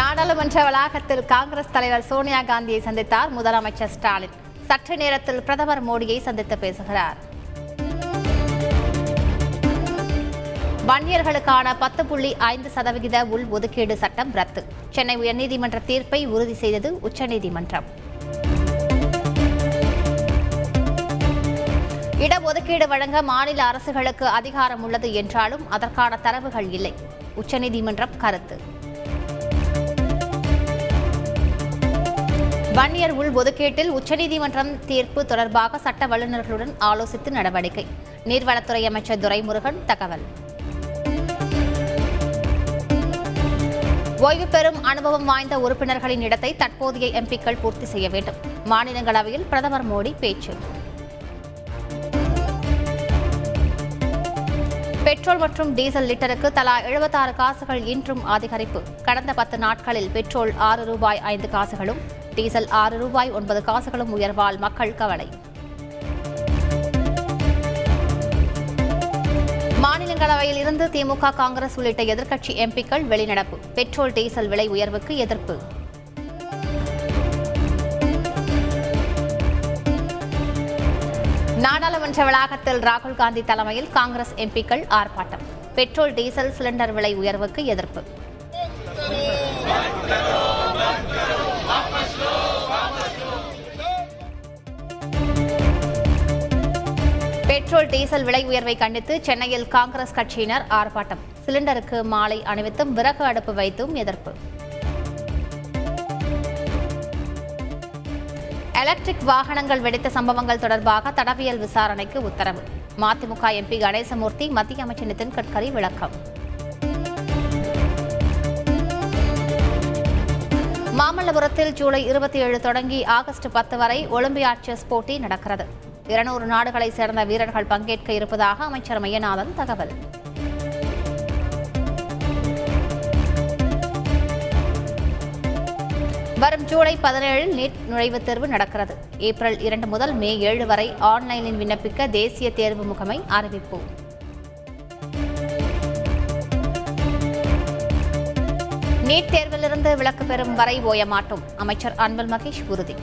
நாடாளுமன்ற வளாகத்தில் காங்கிரஸ் தலைவர் சோனியா காந்தியை சந்தித்தார் முதலமைச்சர் ஸ்டாலின். சற்று நேரத்தில் பிரதமர் மோடியை சந்தித்து பேசுகிறார். வன்னியர்களுக்கான பத்து புள்ளி ஐந்து சதவிகித உள் ஒதுக்கீடு சட்டம் ரத்து. சென்னை உயர்நீதிமன்ற தீர்ப்பை உறுதி செய்தது உச்சநீதிமன்றம். இடஒதுக்கீடு வழங்க மாநில அரசுகளுக்கு அதிகாரம் உள்ளது என்றாலும் அதற்கான தரவுகள் இல்லை. உச்சநீதிமன்றம் கருத்து. வன்னியர் உள் ஒதுக்கீட்டில் உச்சநீதிமன்றம் தீர்ப்பு தொடர்பாக சட்ட வல்லுநர்களுடன் ஆலோசித்து நடவடிக்கை. நீர்வளத்துறை அமைச்சர் துரைமுருகன் தகவல். ஓய்வு பெறும் அனுபவம் வாய்ந்த உறுப்பினர்களின் இடத்தை தற்போதைய எம்பிக்கள் பூர்த்தி செய்ய வேண்டும். மாநிலங்களவையில் பிரதமர் மோடி பேச்சு. பெட்ரோல் மற்றும் டீசல் லிட்டருக்கு தலா 76 காசுகள் இன்றும் அதிகரிப்பு கடந்த பத்து நாட்களில் பெட்ரோல் ஆறு ரூபாய் ஐந்து காசுகளும் டீசல் ஆறு ரூபாய் ஒன்பது காசுகளும் உயர்வால் மக்கள் கவலை. மாநிலங்களவையில் இருந்து திமுக காங்கிரஸ் உள்ளிட்ட எதிர்க்கட்சி எம்பிக்கள் வெளிநடப்பு. பெட்ரோல் டீசல் விலை உயர்வுக்கு எதிர்ப்பு. நாடாளுமன்ற வளாகத்தில் ராகுல் காந்தி தலைமையில் காங்கிரஸ் எம்பிக்கள் ஆர்ப்பாட்டம். பெட்ரோல் டீசல் சிலிண்டர் விலை உயர்வுக்கு எதிர்ப்பு. பெட்ரோல் டீசல் விலை உயர்வை கண்டித்து சென்னையில் காங்கிரஸ் கட்சியினர் ஆர்ப்பாட்டம். சிலிண்டருக்கு மாலை அணிவித்தும் விறகு அடுப்பு வைத்தும் எதிர்ப்பு. எலக்ட்ரிக் வாகனங்கள் வெடித்த சம்பவங்கள் தொடர்பாக தடவியல் விசாரணைக்கு உத்தரவு. மதிமுக எம்பி கணேசமூர்த்தி மத்திய அமைச்சர் நிதின் கட்கரி விளக்கம். மாமல்லபுரத்தில் ஜூலை இருபத்தி ஏழு தொடங்கி ஆகஸ்ட் பத்து வரை ஒலிம்பியாட் செஸ் போட்டி நடக்கிறது. இருநூறு நாடுகளைச் சேர்ந்த வீரர்கள் பங்கேற்க இருப்பதாக அமைச்சர் மையநாதன் தகவல். வரும் ஜூலை பதினேழில் நீட் நுழைவுத் தேர்வு நடக்கிறது. ஏப்ரல் இரண்டு முதல் மே ஏழு வரை ஆன்லைனில் விண்ணப்பிக்க தேசிய தேர்வு முகமை அறிவிப்பு. நீட் தேர்விலிருந்து விலக்கு பெறும் வரை ஓய மாட்டோம் அமைச்சர் அன்பில் மகேஷ் உறுதி.